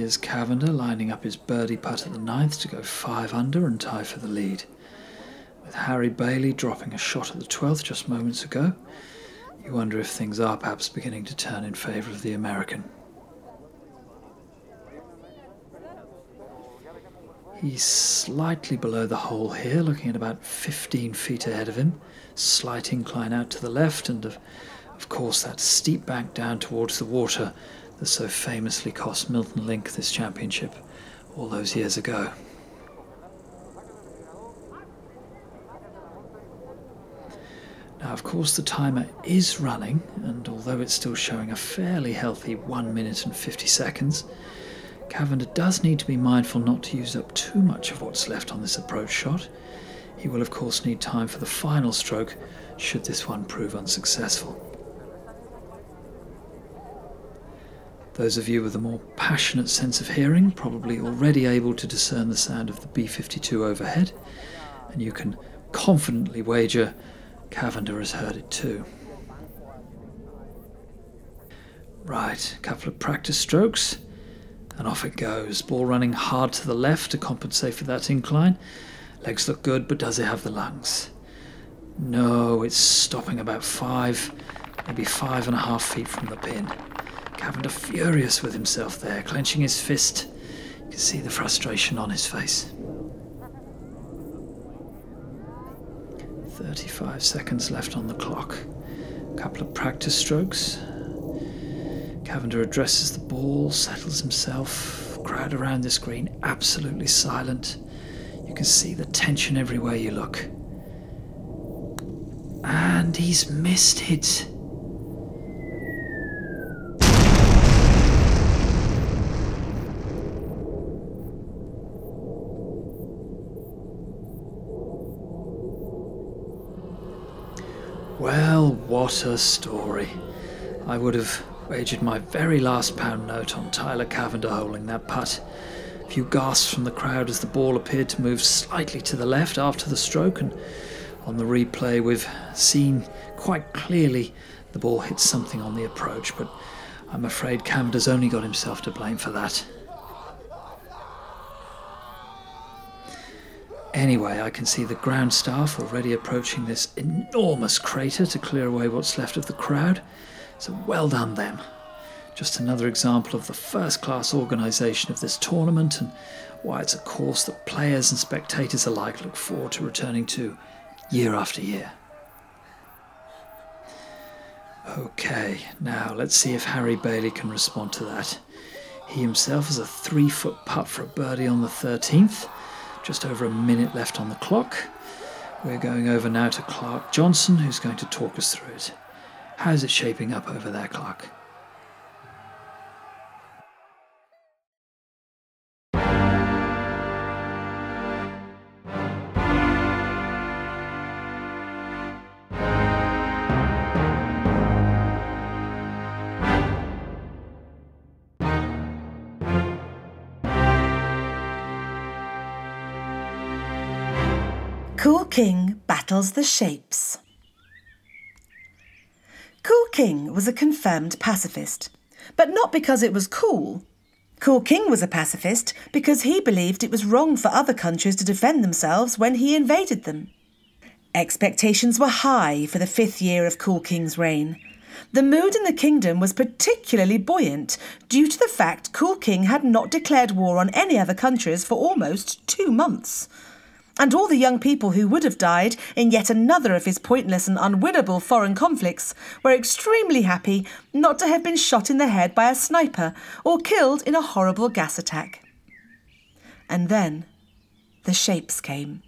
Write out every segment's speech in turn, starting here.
Here's Cavender lining up his birdie putt at the ninth to go five under and tie for the lead. With Harry Bailey dropping a shot at the 12th just moments ago, you wonder if things are perhaps beginning to turn in favour of the American. He's slightly below the hole here, looking at about 15 feet ahead of him. Slight incline out to the left, and of, of course that steep bank down towards the water that so famously cost Milton Link this championship all those years ago. Now, of course, the timer is running, and although it's still showing a fairly healthy 1 minute and 50 seconds, Cavender does need to be mindful not to use up too much of what's left on this approach shot. He will, of course, need time for the final stroke should this one prove unsuccessful. Those of you with a more passionate sense of hearing probably already able to discern the sound of the B 52 overhead, and you can confidently wager Cavender has heard it too. Right, a couple of practice strokes. And off it goes. Ball running hard to the left to compensate for that incline. Legs look good, but does it have the lungs? No, it's stopping about five, maybe five and a half feet from the pin. Cavender furious with himself there, clenching his fist. You can see the frustration on his face. 35 seconds left on the clock. A couple of practice strokes, Cavender addresses the ball, settles himself. Crowd around the screen, absolutely silent. You can see the tension everywhere you look. And he's missed it. Well, what a story. I would have wagered my very last pound note on Tyler Cavender holding that putt. A few gasps from the crowd as the ball appeared to move slightly to the left after the stroke, and on the replay, we've seen quite clearly the ball hit something on the approach, but I'm afraid Cavender's only got himself to blame for that. Anyway, I can see the ground staff already approaching this enormous crater to clear away what's left of the crowd. So well done them. Just another example of the first class organisation of this tournament and why it's a course that players and spectators alike look forward to returning to year after year. Okay, now let's see if Harry Bailey can respond to that. He himself has a three foot putt for a birdie on the 13th, just over a minute left on the clock. We're going over now to Clark Johnson, who's going to talk us through it. How's it shaping up over there, Clark? Cool King battles the shapes. Cool King was a confirmed pacifist, but not because it was cool. Cool King was a pacifist because he believed it was wrong for other countries to defend themselves when he invaded them. Expectations were high for the fifth year of Cool King's reign. The mood in the kingdom was particularly buoyant due to the fact Cool King had not declared war on any other countries for almost two months and all the young people who would have died in yet another of his pointless and unwinnable foreign conflicts were extremely happy not to have been shot in the head by a sniper or killed in a horrible gas attack. And then the shapes came.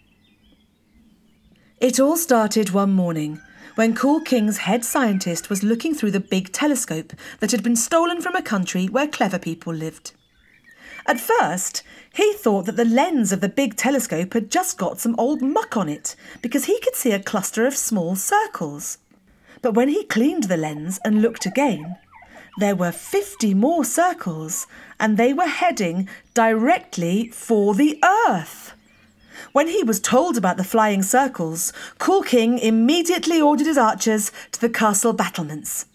It all started one morning when Cool King's head scientist was looking through the big telescope that had been stolen from a country where clever people lived. At first, he thought that the lens of the big telescope had just got some old muck on it because he could see a cluster of small circles. But when he cleaned the lens and looked again, there were 50 more circles and they were heading directly for the Earth. When he was told about the flying circles, Cool King immediately ordered his archers to the castle battlements.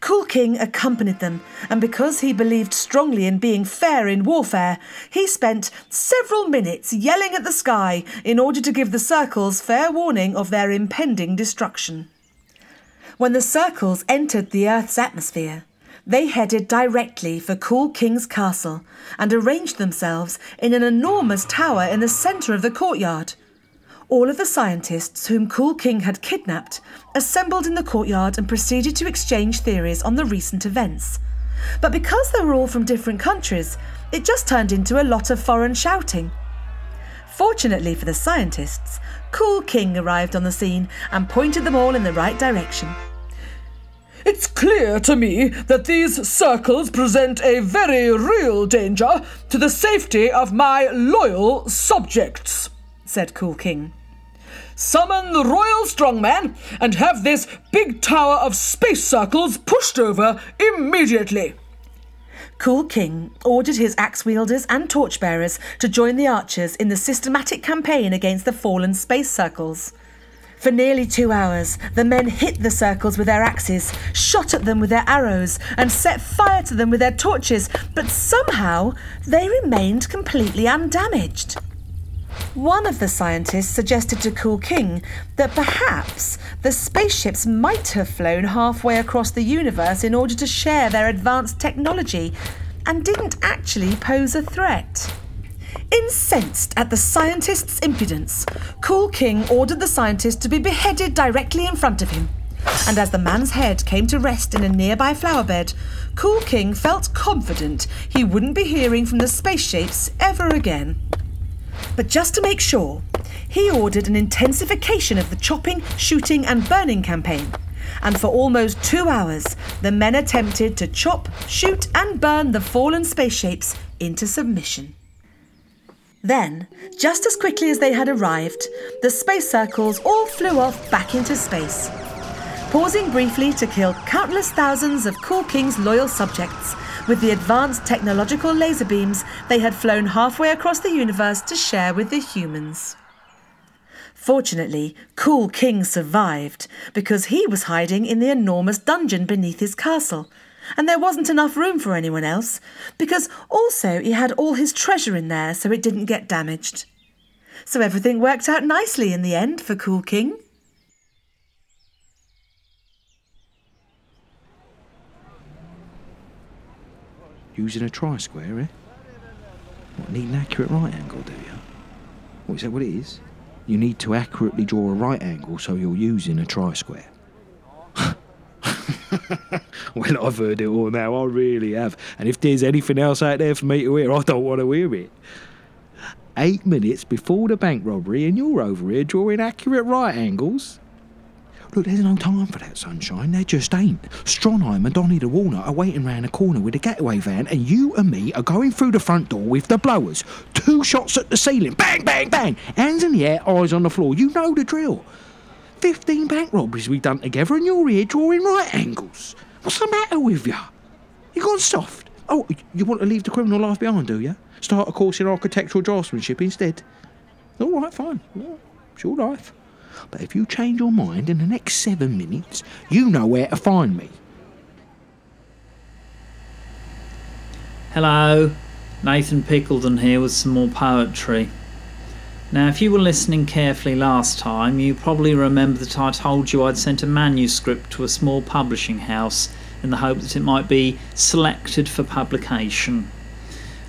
Cool King accompanied them, and because he believed strongly in being fair in warfare, he spent several minutes yelling at the sky in order to give the circles fair warning of their impending destruction. When the circles entered the Earth's atmosphere, they headed directly for Cool King's castle and arranged themselves in an enormous tower in the centre of the courtyard. All of the scientists whom Cool King had kidnapped assembled in the courtyard and proceeded to exchange theories on the recent events. But because they were all from different countries, it just turned into a lot of foreign shouting. Fortunately for the scientists, Cool King arrived on the scene and pointed them all in the right direction. It's clear to me that these circles present a very real danger to the safety of my loyal subjects, said Cool King. Summon the Royal Strongman and have this big tower of space circles pushed over immediately. Cool King ordered his axe wielders and torchbearers to join the archers in the systematic campaign against the fallen space circles. For nearly two hours, the men hit the circles with their axes, shot at them with their arrows, and set fire to them with their torches, but somehow they remained completely undamaged. One of the scientists suggested to Cool King that perhaps the spaceships might have flown halfway across the universe in order to share their advanced technology and didn't actually pose a threat. Incensed at the scientist's impudence, Cool King ordered the scientist to be beheaded directly in front of him. And as the man's head came to rest in a nearby flower bed, Cool King felt confident he wouldn't be hearing from the spaceships ever again. But just to make sure, he ordered an intensification of the chopping, shooting, and burning campaign. And for almost two hours, the men attempted to chop, shoot, and burn the fallen spaceships into submission. Then, just as quickly as they had arrived, the space circles all flew off back into space. Pausing briefly to kill countless thousands of Cool King's loyal subjects, with the advanced technological laser beams they had flown halfway across the universe to share with the humans. Fortunately, Cool King survived because he was hiding in the enormous dungeon beneath his castle and there wasn't enough room for anyone else, because also he had all his treasure in there so it didn't get damaged. So everything worked out nicely in the end for Cool King. Using a try square, eh? What, need an accurate right angle, do you? What, is that what it is? You need to accurately draw a right angle so you're using a try square. well, I've heard it all now. I really have. And if there's anything else out there for me to hear, I don't want to hear it. Eight minutes before the bank robbery, and you're over here drawing accurate right angles. Look, there's no time for that, sunshine. There just ain't. Stronheim and Donny the Warner are waiting round the corner with a getaway van, and you and me are going through the front door with the blowers. Two shots at the ceiling. Bang, bang, bang. Hands in the air, eyes on the floor. You know the drill. 15 bank robberies we've done together and you're here drawing right angles. What's the matter with you? You gone soft? Oh, you want to leave the criminal life behind, do you? Start a course in architectural draftsmanship instead? All right, fine. Well, it's your life. But if you change your mind in the next seven minutes, you know where to find me. Hello, Nathan Pickledon here with some more poetry. Now, if you were listening carefully last time, you probably remember that I told you I'd sent a manuscript to a small publishing house in the hope that it might be selected for publication.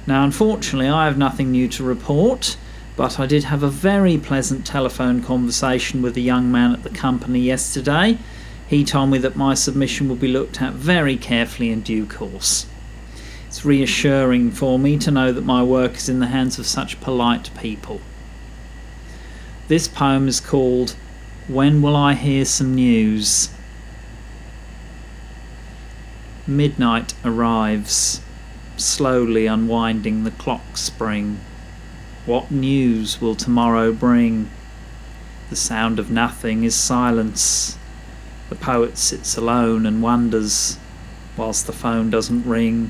Now, unfortunately, I have nothing new to report, but I did have a very pleasant telephone conversation with a young man at the company yesterday. He told me that my submission will be looked at very carefully in due course. It's reassuring for me to know that my work is in the hands of such polite people. This poem is called When Will I Hear Some News? Midnight arrives, slowly unwinding the clock spring. What news will tomorrow bring? The sound of nothing is silence. The poet sits alone and wonders, whilst the phone doesn't ring,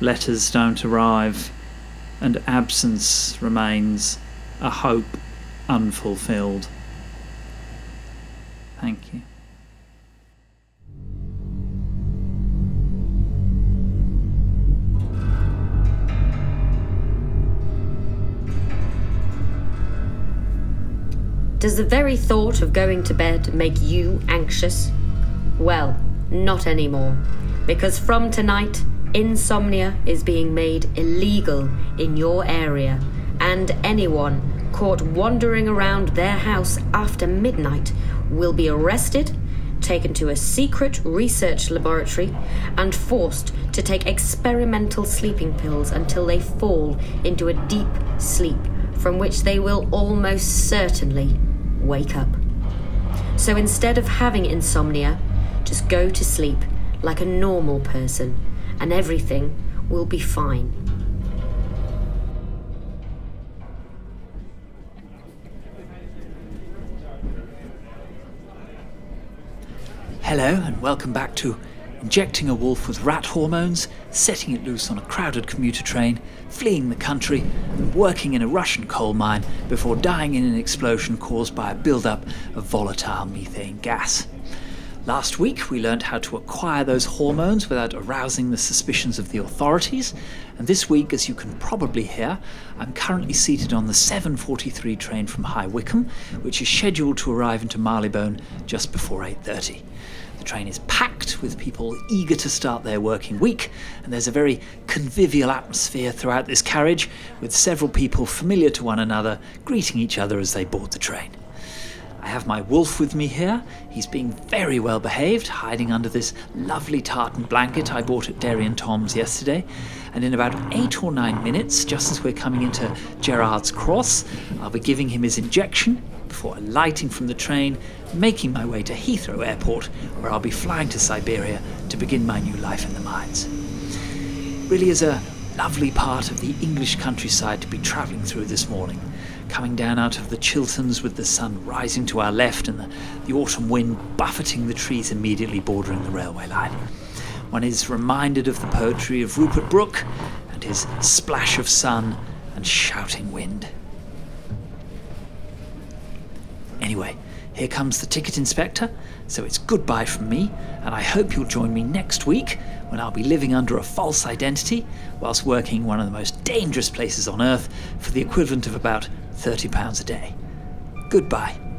letters don't arrive, and absence remains a hope unfulfilled. Thank you. Does the very thought of going to bed make you anxious? Well, not anymore, because from tonight, insomnia is being made illegal in your area, and anyone caught wandering around their house after midnight will be arrested, taken to a secret research laboratory, and forced to take experimental sleeping pills until they fall into a deep sleep from which they will almost certainly wake up. So instead of having insomnia, just go to sleep like a normal person and everything will be fine. Hello, and welcome back to Injecting a Wolf with Rat Hormones, Setting It Loose on a Crowded Commuter Train, Fleeing the Country, and Working in a Russian Coal Mine before dying in an explosion caused by a buildup of volatile methane gas. Last week, we learned how to acquire those hormones without arousing the suspicions of the authorities, and this week, as you can probably hear, I'm currently seated on the 7:43 train from High Wycombe, which is scheduled to arrive into Marylebone just before 8:30. The train is packed with people eager to start their working week, and there's a very convivial atmosphere throughout this carriage, with several people familiar to one another greeting each other as they board the train. I have my wolf with me here. He's being very well behaved, hiding under this lovely tartan blanket I bought at Derry and Toms yesterday. And in about eight or nine minutes, just as we're coming into Gerrards Cross, I'll be giving him his injection before alighting from the train, making my way to Heathrow Airport, where I'll be flying to Siberia to begin my new life in the mines. Really is a lovely part of the English countryside to be travelling through this morning coming down out of the Chilterns with the sun rising to our left and the, the autumn wind buffeting the trees immediately bordering the railway line. One is reminded of the poetry of Rupert Brooke and his splash of sun and shouting wind. Anyway, here comes the ticket inspector, so it's goodbye from me, and I hope you'll join me next week when I'll be living under a false identity whilst working one of the most dangerous places on earth for the equivalent of about £30 a day. Goodbye.